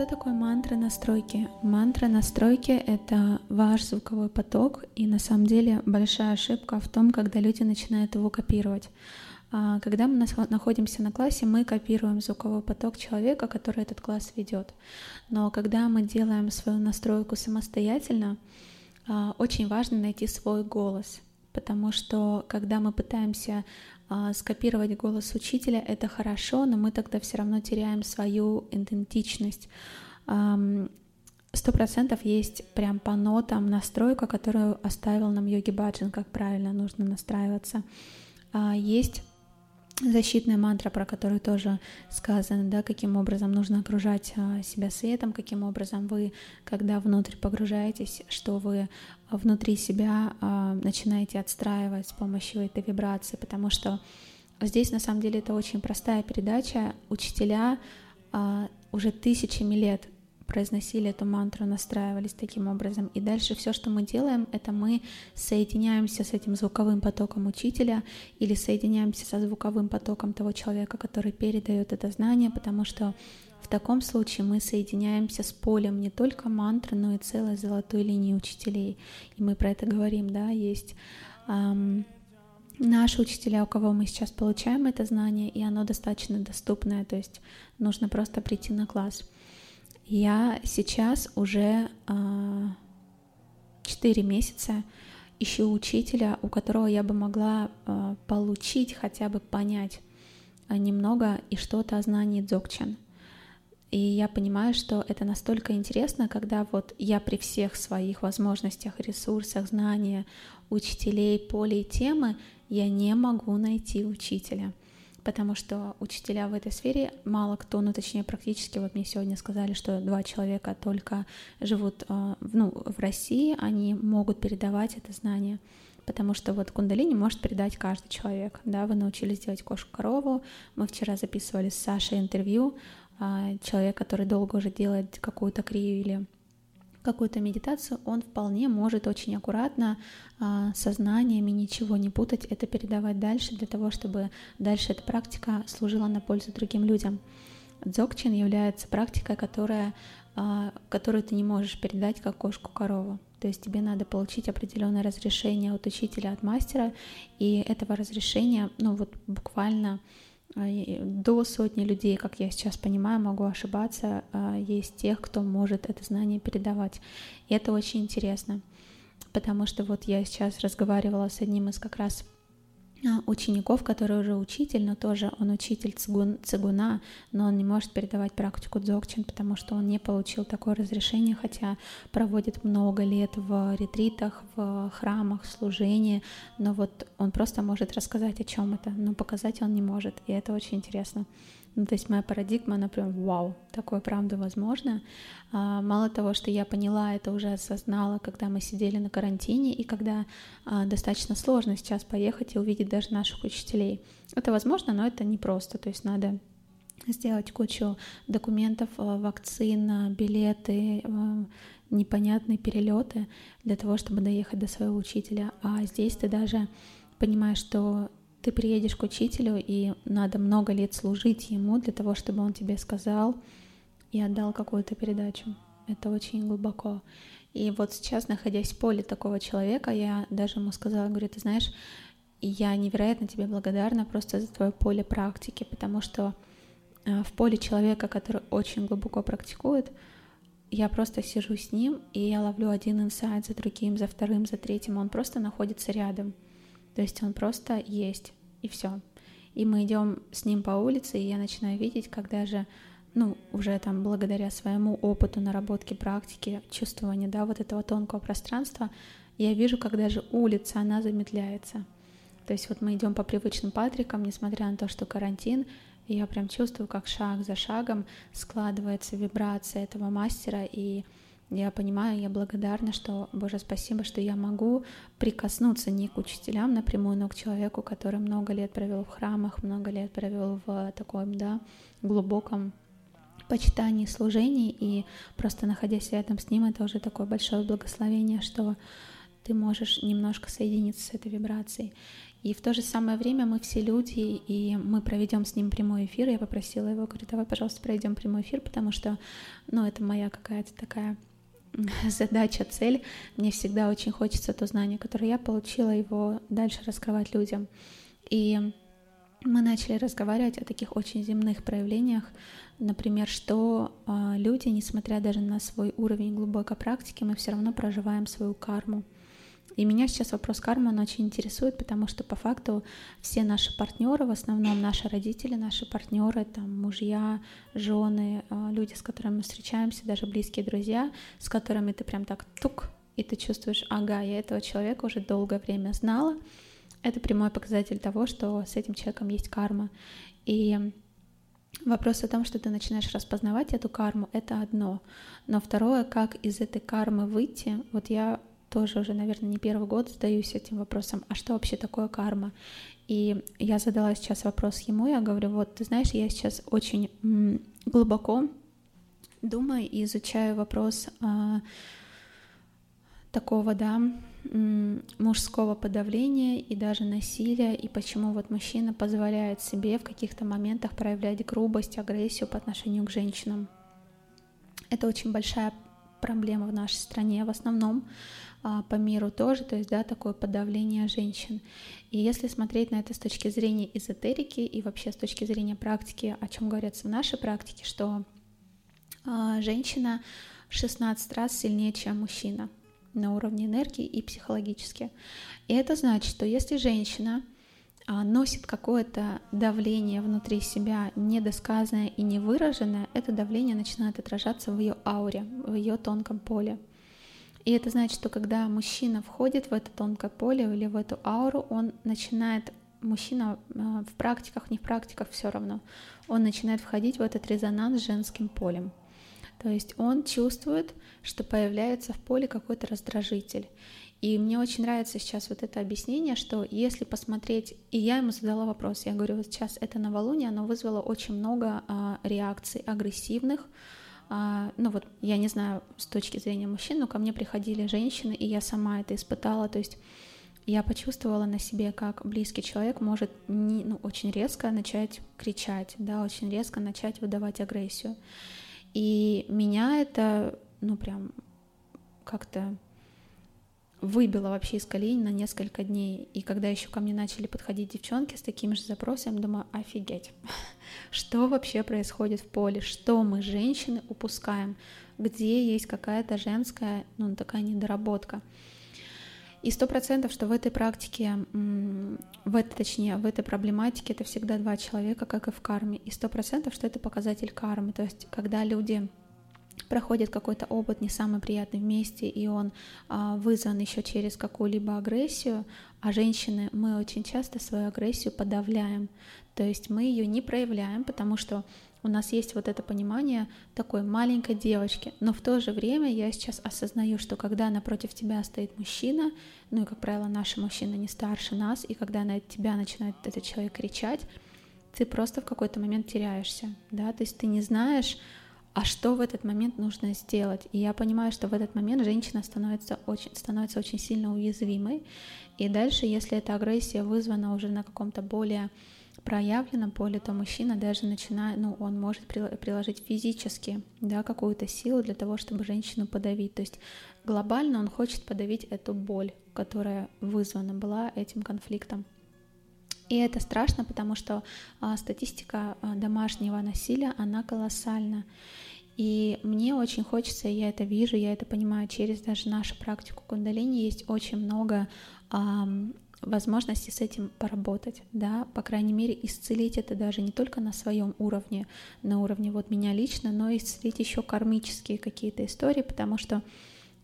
Что такое мантра настройки? Мантра настройки — это ваш звуковой поток, и на самом деле большая ошибка в том, когда люди начинают его копировать. А, когда мы находимся на классе, мы копируем звуковой поток человека, который этот класс ведет. Но когда мы делаем свою настройку самостоятельно, а, очень важно найти свой голос, потому что когда мы пытаемся скопировать голос учителя, это хорошо, но мы тогда все равно теряем свою идентичность. Сто процентов есть прям по нотам настройка, которую оставил нам Йоги Баджин, как правильно нужно настраиваться. Есть защитная мантра, про которую тоже сказано, да, каким образом нужно окружать а, себя светом, каким образом вы, когда внутрь погружаетесь, что вы внутри себя а, начинаете отстраивать с помощью этой вибрации, потому что здесь на самом деле это очень простая передача. Учителя а, уже тысячами лет произносили эту мантру, настраивались таким образом. И дальше все, что мы делаем, это мы соединяемся с этим звуковым потоком учителя или соединяемся со звуковым потоком того человека, который передает это знание, потому что в таком случае мы соединяемся с полем не только мантры, но и целой золотой линии учителей. И мы про это говорим, да, есть эм, наши учителя, у кого мы сейчас получаем это знание, и оно достаточно доступное, то есть нужно просто прийти на класс. Я сейчас уже а, четыре месяца ищу учителя, у которого я бы могла а, получить, хотя бы понять а, немного и что-то о знании дзогчен. И я понимаю, что это настолько интересно, когда вот я при всех своих возможностях, ресурсах, знания, учителей, полей, темы, я не могу найти учителя потому что учителя в этой сфере мало кто, ну точнее практически, вот мне сегодня сказали, что два человека только живут э, ну, в России, они могут передавать это знание, потому что вот кундалини может передать каждый человек, да, вы научились делать кошку-корову, мы вчера записывали с Сашей интервью, а, человек, который долго уже делает какую-то крию или какую-то медитацию, он вполне может очень аккуратно а, сознаниями ничего не путать, это передавать дальше для того, чтобы дальше эта практика служила на пользу другим людям. Дзогчин является практикой, которая, а, которую ты не можешь передать как кошку-корову. То есть тебе надо получить определенное разрешение от учителя, от мастера, и этого разрешения, ну вот буквально до сотни людей, как я сейчас понимаю, могу ошибаться, а, есть тех, кто может это знание передавать. И это очень интересно, потому что вот я сейчас разговаривала с одним из как раз а, учеников, который уже учитель, но тоже он учитель цигун, цигуна, но он не может передавать практику дзогчин, потому что он не получил такое разрешение, хотя проводит много лет в ретритах, в храмах, в служении, но вот он просто может рассказать о чем это, но показать он не может, и это очень интересно. Ну, то есть моя парадигма, она прям вау, такое правда возможно. А, мало того, что я поняла, это уже осознала, когда мы сидели на карантине, и когда а, достаточно сложно сейчас поехать и увидеть даже наших учителей. Это возможно, но это непросто, то есть надо сделать кучу документов, а, вакцин, билеты, а, непонятные перелеты для того, чтобы доехать до своего учителя. А здесь ты даже понимаешь, что ты приедешь к учителю, и надо много лет служить ему для того, чтобы он тебе сказал и отдал какую-то передачу. Это очень глубоко. И вот сейчас, находясь в поле такого человека, я даже ему сказала, говорю, ты знаешь, я невероятно тебе благодарна просто за твое поле практики, потому что э, в поле человека, который очень глубоко практикует, я просто сижу с ним, и я ловлю один инсайт за другим, за вторым, за третьим, он просто находится рядом. То есть он просто есть, и все. И мы идем с ним по улице, и я начинаю видеть, когда же, ну, уже там благодаря своему опыту, наработке практики, чувствования, да, вот этого тонкого пространства, я вижу, когда же улица, она замедляется. То есть вот мы идем по привычным патрикам, несмотря на то, что карантин, я прям чувствую, как шаг за шагом складывается вибрация этого мастера, и я понимаю, я благодарна, что, Боже, спасибо, что я могу прикоснуться не к учителям напрямую, но к человеку, который много лет провел в храмах, много лет провел в таком, да, глубоком почитании, служении, и просто находясь рядом с ним, это уже такое большое благословение, что ты можешь немножко соединиться с этой вибрацией. И в то же самое время мы все люди, и мы проведем с ним прямой эфир. Я попросила его, говорю, давай, пожалуйста, проведем прямой эфир, потому что, ну, это моя какая-то такая задача, цель. Мне всегда очень хочется то знание, которое я получила, его дальше раскрывать людям. И мы начали разговаривать о таких очень земных проявлениях, например, что э, люди, несмотря даже на свой уровень глубокой практики, мы все равно проживаем свою карму. И меня сейчас вопрос кармы, он очень интересует, потому что по факту все наши партнеры, в основном наши родители, наши партнеры, там мужья, жены, а, люди, с которыми мы встречаемся, даже близкие друзья, с которыми ты прям так тук, и ты чувствуешь, ага, я этого человека уже долгое время знала, это прямой показатель того, что с этим человеком есть карма. И Вопрос о том, что ты начинаешь распознавать эту карму, это одно. Но второе, как из этой кармы выйти, вот я тоже уже, наверное, не первый год задаюсь этим вопросом, а что вообще такое карма? И я задала сейчас вопрос ему, я говорю, вот, ты знаешь, я сейчас очень глубоко думаю и изучаю вопрос а, такого, да, мужского подавления и даже насилия, и почему вот мужчина позволяет себе в каких-то моментах проявлять грубость, агрессию по отношению к женщинам. Это очень большая проблема в нашей стране в основном, а, по миру тоже, то есть, да, такое подавление женщин. И если смотреть на это с точки зрения эзотерики и вообще с точки зрения практики, о чем говорится в нашей практике, что а, женщина в 16 раз сильнее, чем мужчина на уровне энергии и психологически. И это значит, что если женщина носит какое-то давление внутри себя, недосказанное и невыраженное, это давление начинает отражаться в ее ауре, в ее тонком поле. И это значит, что когда мужчина входит в это тонкое поле или в эту ауру, он начинает, мужчина а, в практиках, не в практиках все равно, он начинает входить в этот резонанс с женским полем. То есть он чувствует, что появляется в поле какой-то раздражитель. И мне очень нравится сейчас вот это объяснение, что если посмотреть, и я ему задала вопрос, я говорю, вот сейчас это новолуние, оно вызвало очень много а, реакций агрессивных, а, ну вот я не знаю с точки зрения мужчин, но ко мне приходили женщины, и я сама это испытала, то есть я почувствовала на себе, как близкий человек может не, ну, очень резко начать кричать, да, очень резко начать выдавать агрессию. И меня это, ну прям как-то выбило вообще из колеи на несколько дней. И когда еще ко мне начали подходить девчонки с таким же запросом, думаю, офигеть, что вообще происходит в поле, что мы, женщины, упускаем, где есть какая-то женская, ну, такая недоработка. И сто процентов, что в этой практике, в этой, точнее, в этой проблематике это всегда два человека, как и в карме. И сто процентов, что это показатель кармы. То есть, когда люди проходит какой-то опыт не самый приятный вместе, и он а, вызван еще через какую-либо агрессию, а женщины, мы очень часто свою агрессию подавляем, то есть мы ее не проявляем, потому что у нас есть вот это понимание такой маленькой девочки, но в то же время я сейчас осознаю, что когда напротив тебя стоит мужчина, ну и, как правило, наши мужчины не старше нас, и когда на тебя начинает этот человек кричать, ты просто в какой-то момент теряешься, да, то есть ты не знаешь, а что в этот момент нужно сделать. И я понимаю, что в этот момент женщина становится очень, становится очень сильно уязвимой. И дальше, если эта агрессия вызвана уже на каком-то более проявленном поле, то мужчина даже начинает, ну, он может приложить физически, да, какую-то силу для того, чтобы женщину подавить. То есть глобально он хочет подавить эту боль, которая вызвана была этим конфликтом. И это страшно, потому что а, статистика а, домашнего насилия, она колоссальна. И мне очень хочется, я это вижу, я это понимаю через даже нашу практику кундалини, есть очень много возможностей с этим поработать, да, по крайней мере, исцелить это даже не только на своем уровне, на уровне вот меня лично, но исцелить еще кармические какие-то истории, потому что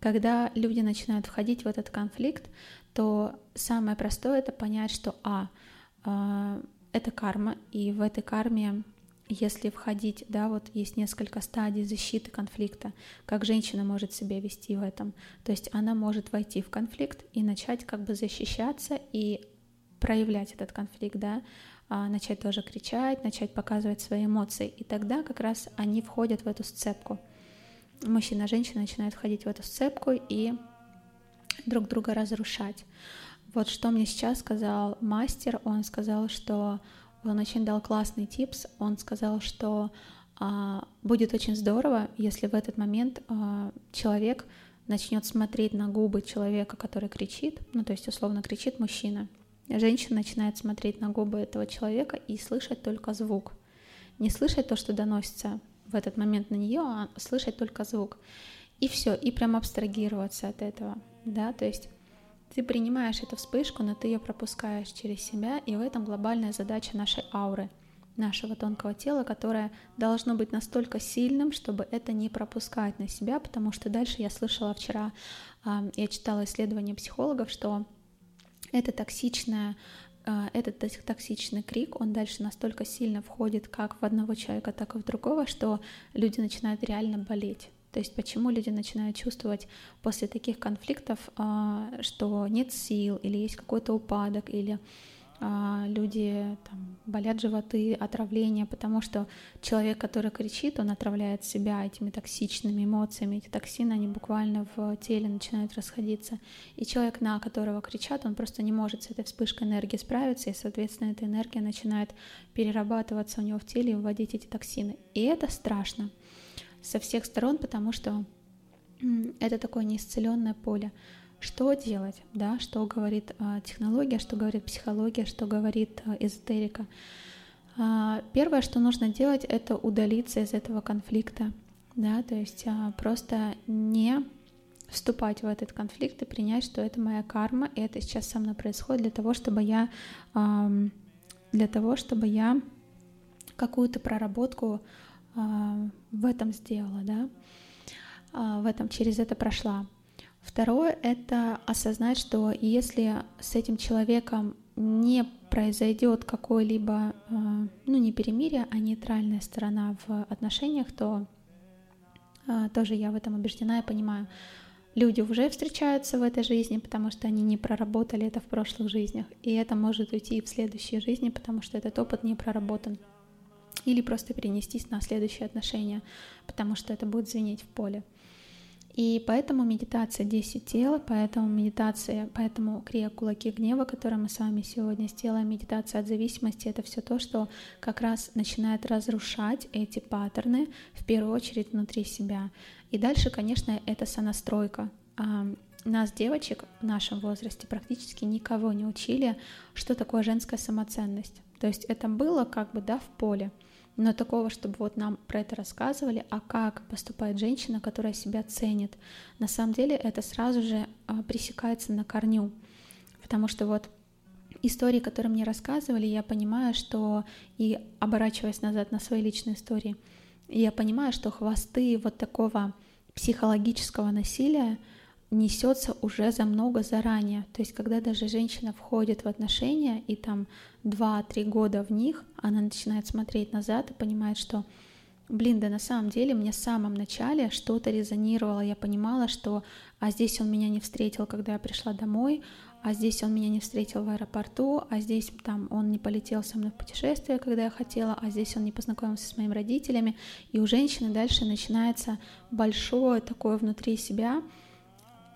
когда люди начинают входить в этот конфликт, то самое простое это понять, что а, это карма, и в этой карме, если входить, да, вот есть несколько стадий защиты конфликта, как женщина может себя вести в этом. То есть она может войти в конфликт и начать как бы защищаться и проявлять этот конфликт, да, а, начать тоже кричать, начать показывать свои эмоции. И тогда как раз они входят в эту сцепку. Мужчина и женщина начинают входить в эту сцепку и друг друга разрушать. Вот что мне сейчас сказал мастер, он сказал, что он очень дал классный типс, он сказал, что а, будет очень здорово, если в этот момент а, человек начнет смотреть на губы человека, который кричит, ну то есть условно кричит мужчина, женщина начинает смотреть на губы этого человека и слышать только звук, не слышать то, что доносится в этот момент на нее, а слышать только звук. И все, и прям абстрагироваться от этого, да, то есть ты принимаешь эту вспышку, но ты ее пропускаешь через себя, и в этом глобальная задача нашей ауры, нашего тонкого тела, которое должно быть настолько сильным, чтобы это не пропускать на себя, потому что дальше я слышала вчера, я читала исследования психологов, что это токсичное а, этот токсичный крик, он дальше настолько сильно входит как в одного человека, так и в другого, что люди начинают реально болеть. То есть почему люди начинают чувствовать после таких конфликтов, а, что нет сил, или есть какой-то упадок, или а, люди там, болят животы, отравления, потому что человек, который кричит, он отравляет себя этими токсичными эмоциями, эти токсины, они буквально в теле начинают расходиться. И человек, на которого кричат, он просто не может с этой вспышкой энергии справиться, и, соответственно, эта энергия начинает перерабатываться у него в теле и вводить эти токсины. И это страшно со всех сторон, потому что это такое неисцеленное поле. Что делать, да, что говорит э, технология, что говорит психология, что говорит э, эзотерика. Э, первое, что нужно делать, это удалиться из этого конфликта, да, то есть просто не вступать в этот конфликт и принять, что это моя карма, и это сейчас со мной происходит для того, чтобы я, для того, чтобы я какую-то проработку в этом сделала, да, э, в этом через это прошла. Второе — это осознать, что если с этим человеком не произойдет какое-либо, э, ну не перемирие, а нейтральная сторона в отношениях, то тоже я в этом убеждена и понимаю, люди уже встречаются в этой жизни, потому что они не проработали это в прошлых жизнях, и это может уйти и в следующей жизни, потому что этот опыт не проработан. Или просто перенестись на следующие отношения, потому что это будет звенеть в поле. И поэтому медитация 10 тел, поэтому медитация, поэтому крия кулаки гнева, которую мы с вами сегодня сделаем, медитация от зависимости, это все то, что как раз начинает разрушать эти паттерны, в первую очередь внутри себя. И дальше, конечно, это сонастройка. А, нас, девочек, в нашем возрасте практически никого не учили, что такое женская самоценность. То есть это было как бы, да, в поле но такого, чтобы вот нам про это рассказывали, а как поступает женщина, которая себя ценит. На самом деле это сразу же а, пресекается на корню, потому что вот истории, которые мне рассказывали, я понимаю, что и оборачиваясь назад на свои личные истории, я понимаю, что хвосты вот такого психологического насилия несется уже за много заранее. То есть, когда даже женщина входит в отношения и там 2-3 года в них, она начинает смотреть назад и понимает, что блин, да на самом деле мне в самом начале что-то резонировало, я понимала, что а здесь он меня не встретил, когда я пришла домой, а здесь он меня не встретил в аэропорту, а здесь там он не полетел со мной в путешествие, когда я хотела, а здесь он не познакомился с моими родителями, и у женщины дальше начинается большое такое внутри себя,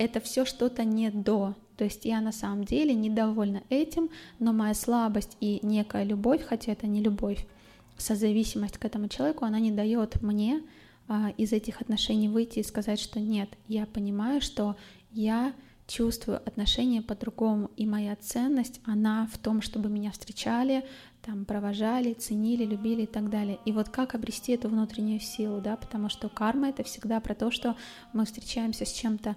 это все что-то не до. То есть я на самом деле недовольна этим, но моя слабость и некая любовь, хотя это не любовь, созависимость к этому человеку, она не дает мне а, из этих отношений выйти и сказать, что нет, я понимаю, что я чувствую отношения по-другому, и моя ценность, она в том, чтобы меня встречали, там, провожали, ценили, любили и так далее. И вот как обрести эту внутреннюю силу, да, потому что карма — это всегда про то, что мы встречаемся с чем-то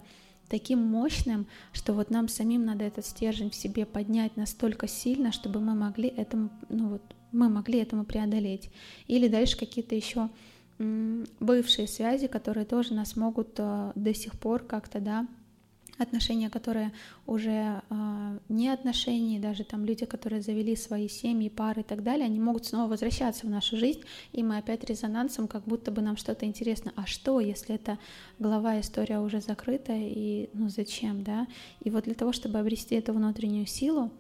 таким мощным, что вот нам самим надо этот стержень в себе поднять настолько сильно, чтобы мы могли этому, ну вот, мы могли этому преодолеть. Или дальше какие-то еще бывшие связи, которые тоже нас могут э, до сих пор как-то, да, отношения, которые уже э, не отношения, даже там люди, которые завели свои семьи, пары и так далее, они могут снова возвращаться в нашу жизнь, и мы опять резонансом, как будто бы нам что-то интересно. А что, если эта глава история уже закрыта, и ну зачем, да? И вот для того, чтобы обрести эту внутреннюю силу,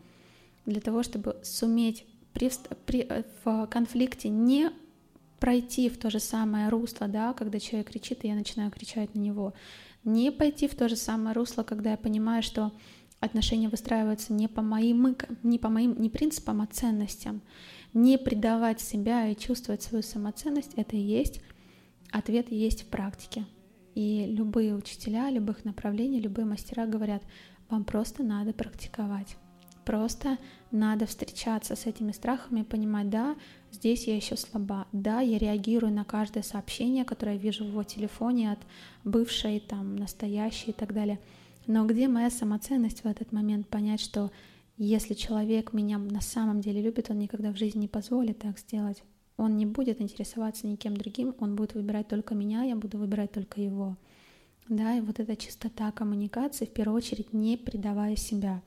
для того, чтобы суметь при, при, в конфликте не пройти в то же самое русло, да, когда человек кричит, и я начинаю кричать на него, Не пойти в то же самое русло, когда я понимаю, что отношения выстраиваются не по моим, не по моим не принципам, а ценностям. Не предавать себя и чувствовать свою самоценность — это и есть ответ есть в практике. И любые учителя любых направлений, любые мастера говорят, вам просто надо практиковать. Просто надо встречаться с этими страхами, понимать, да, здесь я еще слаба, да, я реагирую на каждое сообщение, которое я вижу в его телефоне от бывшей, там, настоящей и так далее. Но где моя самоценность в этот момент? Понять, что если человек меня на самом деле любит, он никогда в жизни не позволит так сделать. Он не будет интересоваться никем другим, он будет выбирать только меня, я буду выбирать только его. Да, и вот эта чистота коммуникации, в первую очередь, не предавая себя.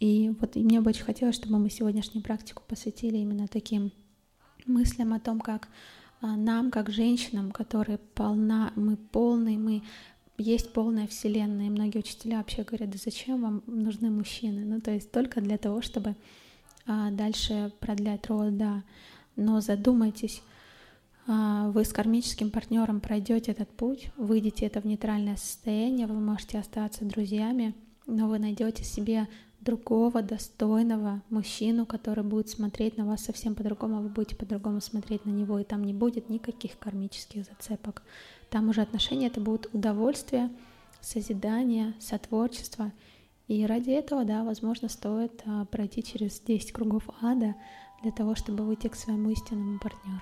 И вот и мне бы очень хотелось, чтобы мы сегодняшнюю практику посвятили именно таким мыслям о том, как а, нам, как женщинам, которые полна, мы полные, мы есть полная вселенная. И многие учителя вообще говорят, да зачем вам нужны мужчины? Ну, то есть только для того, чтобы а, дальше продлять род, да но задумайтесь, а, вы с кармическим партнером пройдете этот путь, выйдете это в нейтральное состояние, вы можете остаться друзьями, но вы найдете себе другого достойного мужчину, который будет смотреть на вас совсем по-другому, а вы будете по-другому смотреть на него, и там не будет никаких кармических зацепок. Там уже отношения это будут удовольствие, созидание, сотворчество. И ради этого, да, возможно, стоит а, пройти через 10 кругов ада, для того, чтобы выйти к своему истинному партнеру.